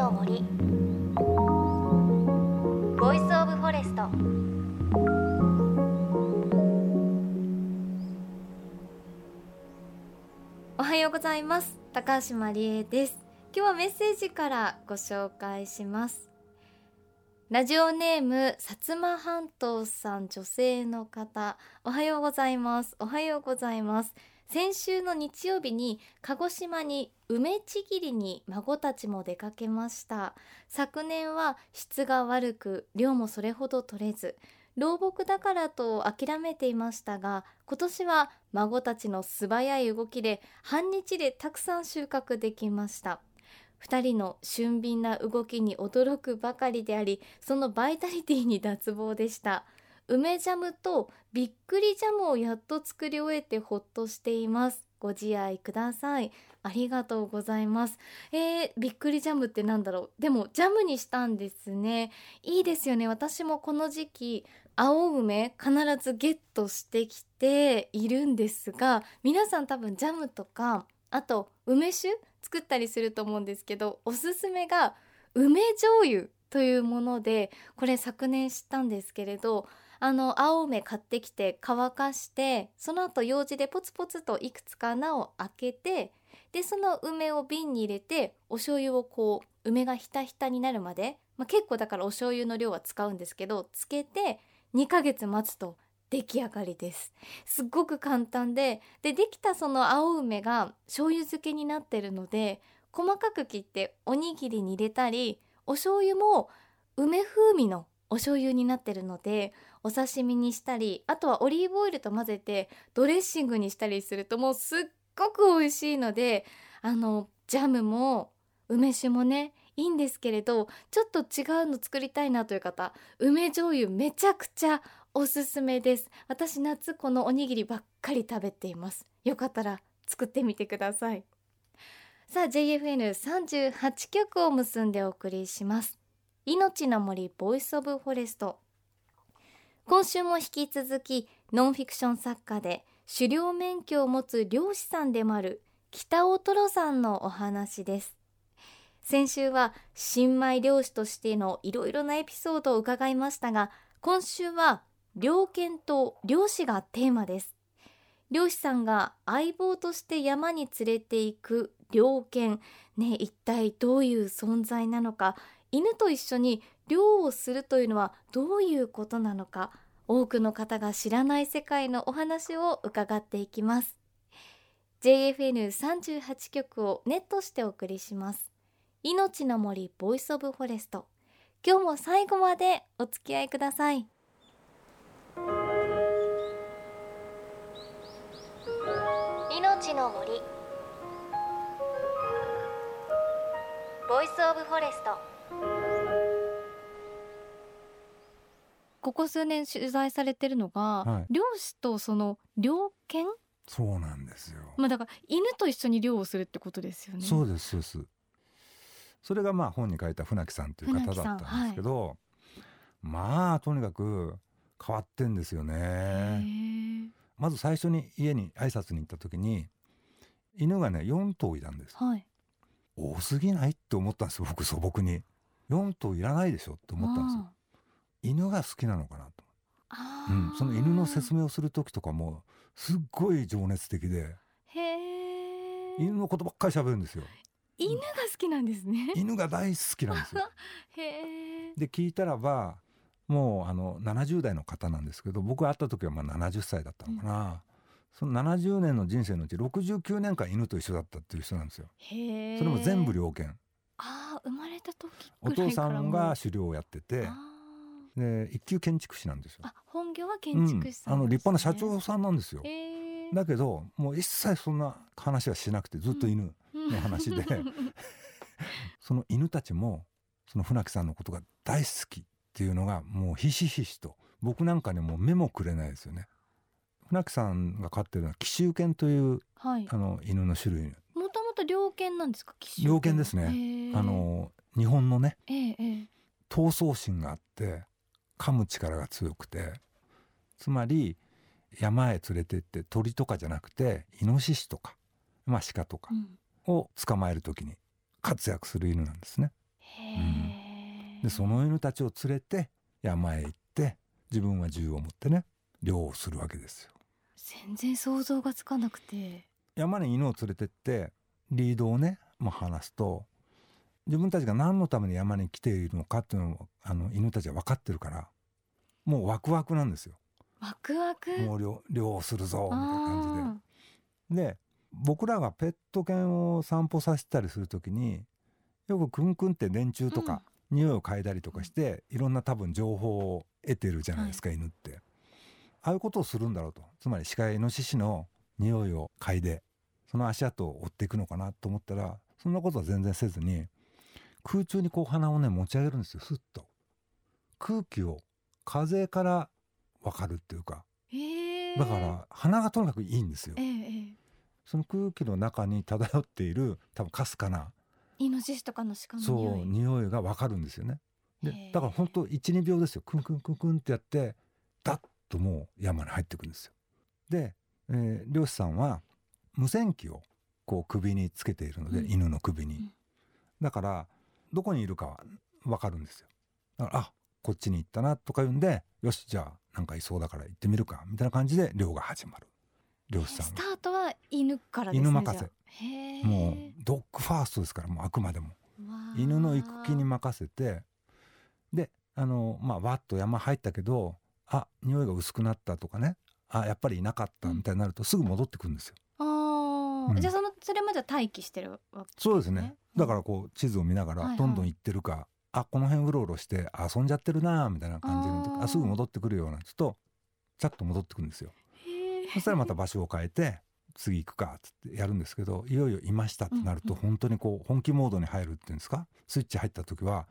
の森。 Voice of Forest。おはようございます。高橋真理恵です。今日はメッセージからご紹介します。ラジオネーム薩摩半島さん女性の方。おはようございます。おはようございます。先週の日曜日に鹿児島に梅ちぎりに孫たちも出かけました。昨年は質が悪く量もそれほど取れず老木だからと諦めていましたが今年は孫たちの素早い動きで半日でたくさん収穫できました。2人の俊敏な動きに驚くばかりでありそのバイタリティに脱帽でした。梅ジャムとびっくりジャムをやっと作り終えてほっとしています。ご自愛ください。ありがとうございます。えー、びっくりジャムってなんだろう？でもジャムにしたんですね。いいですよね。私もこの時期青梅必ずゲットしてきているんですが皆さん多分ジャムとかあと梅酒作ったりすると思うんですけどおすすめが梅醤油というものでこれ昨年知ったんですけれどあの青梅買ってきて乾かしてその後用紙でポツポツといくつか穴を開けてでその梅を瓶に入れてお醤油をこう梅がひたひたになるまで、まあ、結構だからお醤油の量は使うんですけどつけて2ヶ月待つと出来上がりです。すっごく簡単ででできたその青梅が醤油漬けになってるので細かく切っておにぎりに入れたりお醤油も梅風味のお醤油になってるのでお刺身にしたりあとはオリーブオイルと混ぜてドレッシングにしたりするともうすっごく美味しいのであのジャムも梅酒もねいいんですけれどちょっと違うの作りたいなという方梅醤油めちゃくちゃおすすめです。私夏このおにぎりばっかり食べています。よかったら作ってみてください。さあ JFN38 曲を結んでお送りします。命の森 Voice of Forest。今週も引き続きノンフィクション作家で狩猟免許を持つ漁師さんでもある北尾トロさんのお話です。先週は新米漁師としてのいろいろなエピソードを伺いましたが今週は猟犬と漁師がテーマです。漁師さんが相棒として山に連れて行く猟犬ね一体どういう存在なのか犬と一緒に猟をするというのはどういうことなのか多くの方が知らない世界のお話を伺っていきます。JFN38 局をネットしてお送りします。命の森 Voice of Forest。今日も最後までお付き合いください。命の森Voice of Forest ここ数年取材されてるのが、はい猟師とその猟犬？そうなんですよ。まあだから犬と一緒に猟をするってことですよねそうですそうです。それがまあ本に書いた船木さんという方だったんですけど、まあとにかく変わってんですよへね。ーまず最初に家に挨拶に行った時に犬がね4頭いたんです。はい多すぎない？って思ったんですよ僕素朴に。4頭いらないでしょって思ったんですよ。犬が好きなのかなと。うん、その犬の説明をする時とかもすっごい情熱的でへえ犬のことばっかり喋るんですよ。犬が好きなんですね犬が大好きなんですよ。へえで聞いたらばもうあの70代の方なんですけど僕会った時はまあ70歳だったのかな、その70年の人生のうち69年間犬と一緒だったっていう人なんですよ。それも全部猟犬。ああ生まれた時お父さんが狩猟をやっててあで一級建築士なんですよ。本業はう建築士さん、あの立派な社長さんなんですよ。だけどもう一切そんな話はしなくてずっと犬、の話で。その犬たちもその船木さんのことが大好きっていうのがもうひしひしと僕なんかにも目もくれないですよね船木さんが飼ってるのは紀州犬というはい。あの犬の種類。もともと猟犬なんですか？猟犬ですね。あの日本のね闘争心があって噛む力が強くてつまり山へ連れてって鳥とかじゃなくてイノシシとか、まあ、鹿とかうん。を捕まえる時に活躍する犬なんですね。へへーでその犬たちを連れて山へ行って自分は銃を持ってね猟をするわけですよ全然想像がつかなくて。山に犬を連れてってリードをね、まあ、離すと自分たちが何のために山に来ているのかっていうのをあの犬たちは分かってるからもうワクワクなんですよ。ワクワク？もう猟猟をするぞみたいな感じで。あで僕らがペット犬を散歩させたりする時によくクンクンって電柱とか、匂いを嗅いだりとかしていろんな多分情報を得てるじゃないですか、犬ってああいうことをするんだろうと。つまり鹿やイノシシの匂いを嗅いでその足跡を追っていくのかなと思ったらそんなことは全然せずに空中にこう鼻をね持ち上げるんですよ。スッと。空気を風から分かるっていうか。ーへー。だから鼻がとにかくいいんですよ。ええええ。その空気の中に漂っている多分かすかなイノシシとかの鹿のそう匂い。がわかるんですよね。でだから本当12秒ですよ。クンクンクンクンってやってダッともう山に入っていくんですよ。で、えー漁師さんは無線機をこう首につけているので、うん。犬の首に、うん。だからどこにいるかはわかるんですよ。だからあこっちに行ったなとか言うんでよしじゃあなんかいそうだから行ってみるかみたいな感じで漁が始まる。漁師さんがスタートは犬からですね犬任せ。もうドッグファーストですからもうあくまでも。犬の行く気に任せて。であのまあわっと山入ったけどあ匂いが薄くなったとかね。あやっぱりいなかったみたいになるとすぐ戻ってくるんですよ。あー、うん。じゃあそのそれまでは待機してるわけそうですね。ねだからこう地図を見ながはいはい。らどんどん行ってるか、あこの辺うろうろして遊んじゃってるなみたいな感じのあー。時あすぐ戻ってくるようなんつとちゃっと戻ってくるんですよ。そしたらまた場所を変えて次行くかっつってやるんですけどいよいよいましたってなると本当にこう本気モードに入るっていうんですか？スイッチ入った時は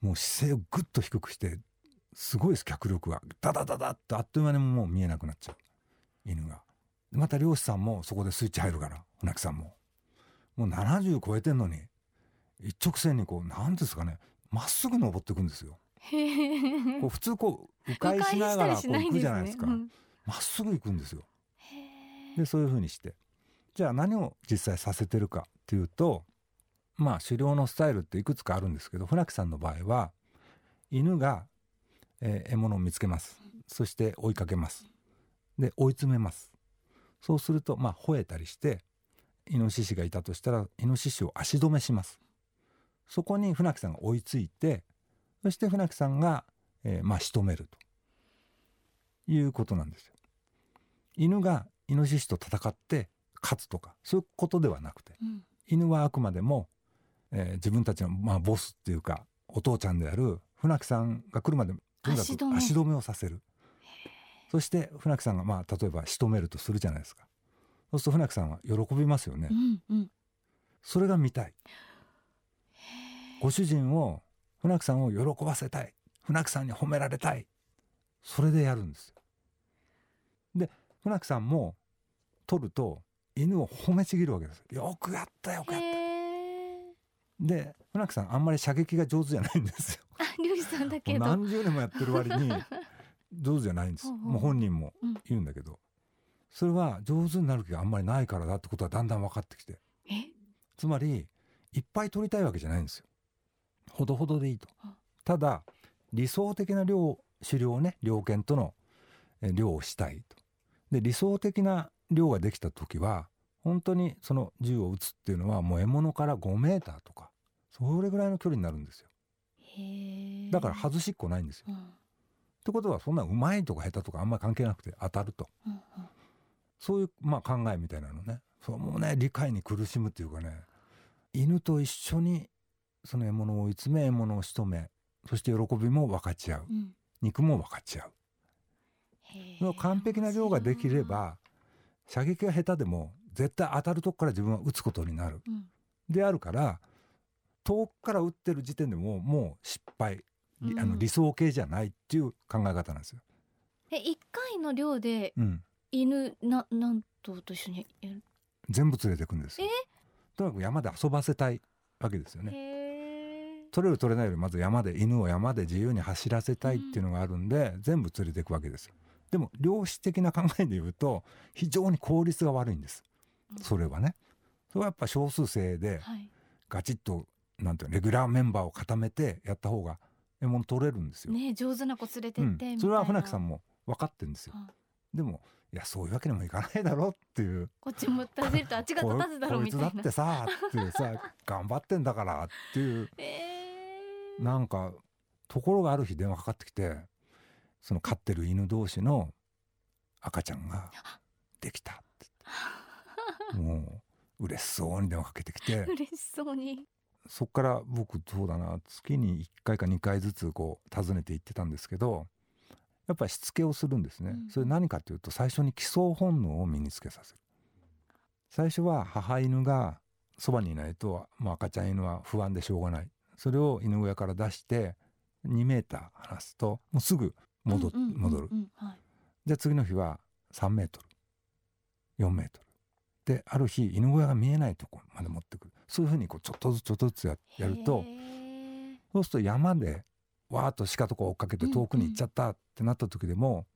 もう姿勢をぐっと低くしてすごいです脚力が。ダダダダってあっという間にもう見えなくなっちゃう。犬が。でまた漁師さんもそこでスイッチ入るから船木さんも。もう70超えてんのに一直線にこう何ですかねまっすぐ登っていくんですよ。こう普通こう迂回しながらこう行くじゃないですか。うん。まっすぐ行くんですよ。でそういうふうにして。じゃあ何を実際させてるかっていうとまあ狩猟のスタイルっていくつかあるんですけど船木さんの場合は犬が、えー獲物を見つけます。そして追いかけます。で追い詰めます。そうするとまあ吠えたりしてイノシシがいたとしたらイノシシを足止めします。そこに船木さんが追いついてそして船木さんが、えーまあ仕留めると。いうことなんですよ。犬がイノシシと戦って勝つとかそういうことではなくてうん。犬はあくまでも、えー自分たちの、まあ、ボスっていうかお父ちゃんである船木さんが来るまでとにかく足止めをさせる。そして船木さんが、まあ、例えば仕留めるとするじゃないですか。そうすると船木さんは喜びますよね、うんうん。それが見たい。ご主人を船木さんを喜ばせたい。船木さんに褒められたい。それでやるんですよ。で船木さんも取ると犬を褒めちぎるわけですよ。くやったよくやった。で船木さんあんまり射撃が上手じゃないんですよ。あ漁師さんだもけど。う何十年もやってる割に上手じゃないんです。もう本人もうん。言うんだけど。それは上手になる気があんまりないからだってことはだんだん分かってきて。え？つまりいっぱい取りたいわけじゃないんですよ。ほどほどでいいと。あ。ただ理想的な猟狩猟ね猟犬とのえ猟をしたいと。で理想的な猟ができた時は本当にその銃を撃つっていうのはもう獲物から5メーターとかそれぐらいの距離になるんですよだから外しっこないんですよ。うん。ってことはそんなうまいとか下手とかあんまり関係なくて当たると。うんうん。そういうまあ考えみたいなのね。そうもうね理解に苦しむっていうかね。犬と一緒にその獲物を追い詰め獲物を仕留めそして喜びも分かち合う。うん。肉も分かち合う。の完璧な量ができれば射撃が下手でも絶対当たるとこから自分は撃つことになる。うん。であるから遠くから撃ってる時点でももう失敗、うんの理想形じゃないっていう考え方なんですよ。え一回の漁でうん、犬な何頭と一緒にやる？全部連れてくんですよ。とにかく山で遊ばせたいわけですよね。取れる取れないよりまず山で犬を山で自由に走らせたいっていうのがあるんで、全部連れていくわけですよ。でも量子的な考えで言うと非常に効率が悪いんです。それはね。それはやっぱ少数制ではいガチッとなんていうのレギュラーメンバーを固めてやった方が獲物取れるんですよ。ね上手な子連れてってみたいな、うん、それは船木さんも分かってるんですよ。はでもいやそういうわけにもいかないだろうっていう。こっちも立てるとあっちが立たずだろうこいつだみたいなってさっていうさ頑張ってんだからっていう。えー、なんかところがある日電話かかってきてその飼ってる犬同士の赤ちゃんができたって言って。もう嬉しそうに電話かけてきて。嬉しそうにそっから僕そうだな月に1回か2回ずつこう訪ねて行ってたんですけどやっぱりしつけをするんですね、うん。それ何かというと最初に基礎本能を身につけさせる。最初は母犬がそばにいないともう赤ちゃん犬は不安でしょうがない。それを犬小屋から出して2メーター離すともうすぐ戻,、戻る。はい。じゃあ次の日は3メートル4メートル。である日犬小屋が見えないところまで持ってくるそういうふうにこうちょっとずつちょっとずつややるとそうすると山でわーっと鹿とか追っかけて遠くに行っちゃったってなった時でも、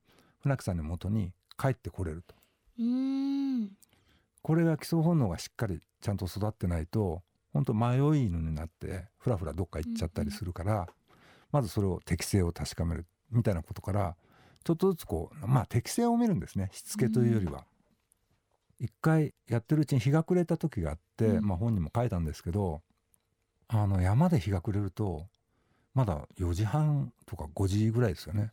船木さんの元に帰ってこれると。うーん。これが基礎本能がしっかりちゃんと育ってないと本当迷い犬になってふらふらどっか行っちゃったりするから、まずそれを適性を確かめるみたいなことからちょっとずつこうまあ適性を見るんですね。しつけというよりは。一回やってるうちに日が暮れた時があって、うん。まあ本にも書いたんですけどあの山で日が暮れるとまだ4時半とか5時ぐらいですよね。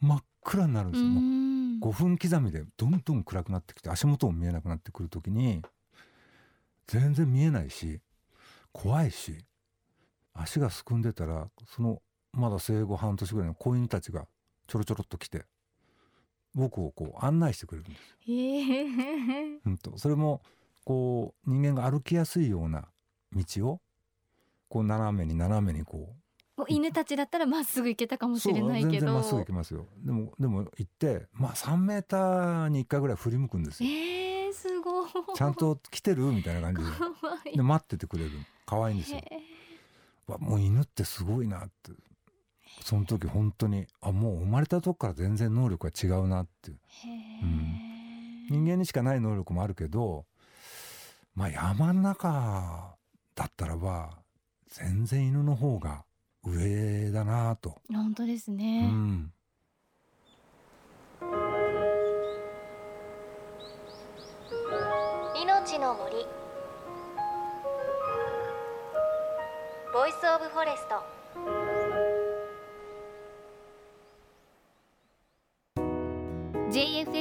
真っ暗になるんですよ。もううん5分刻みでどんどん暗くなってきて足元も見えなくなってくる時に全然見えないし怖いし足がすくんでたらそのまだ生後半年ぐらいの子犬たちがちょろちょろっと来て僕をこう案内してくれるんです。よ。へえほんとそれもこう人間が歩きやすいような道をこう斜めに斜めにこう犬たちだったらまっすぐ行けたかもしれないけど。全然まっすぐ行けますよ。でもでも行ってまあ3メーターに1回ぐらい振り向くんですよ。えー、すごい。ちゃんと来てる？みたいな感じで。で待っててくれる。可愛いんですよ。へわもう犬ってすごいなってその時本当にあもう生まれたとこから全然能力が違うなっていう。ー。へー人間にしかない能力もあるけどまあ山の中だったらば全然犬の方が上だなと、本当ですうね、ん、命の森。 Voice of Forest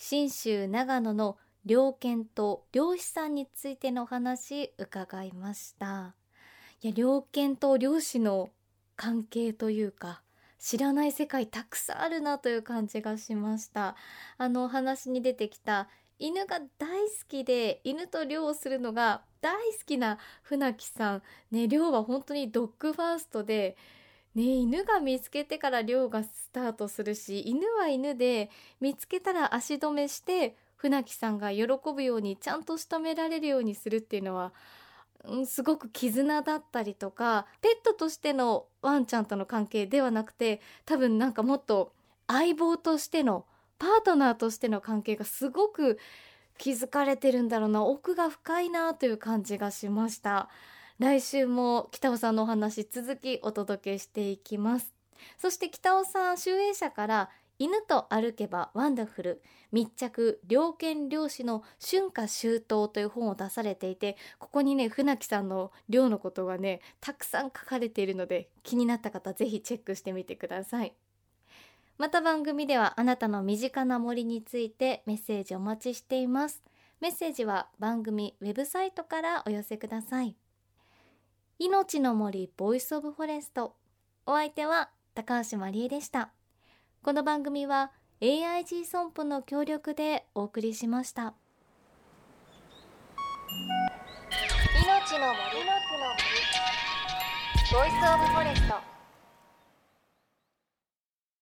信州長野の猟犬と漁師さんについてのお話伺いました。いや猟犬と漁師の関係というか知らない世界たくさんあるなという感じがしました。あのお話に出てきた犬が大好きで犬と漁をするのが大好きな船木さん。ね漁は本当にドッグファーストでね犬が見つけてから漁がスタートするし犬は犬で見つけたら足止めして船木さんが喜ぶようにちゃんと仕留められるようにするっていうのは、うん、すごく絆だったりとかペットとしてのワンちゃんとの関係ではなくて多分なんかもっと相棒としてのパートナーとしての関係がすごく築かれてるんだろうな奥が深いなという感じがしました。来週も北尾さんのお話続きお届けしていきます。そして北尾さん集英社から犬と歩けばワンダフル密着猟犬猟師の春夏秋冬という本を出されていてここにね船木さんの猟のことがねたくさん書かれているので気になった方ぜひチェックしてみてください。また番組ではあなたの身近な森についてメッセージお待ちしています。メッセージは番組ウェブサイトからお寄せください。命の森 Voice of Forest。お相手は高橋真理恵でした。この番組は AIG 損保の協力でお送りしました。命の森ボイスオブフォレスト。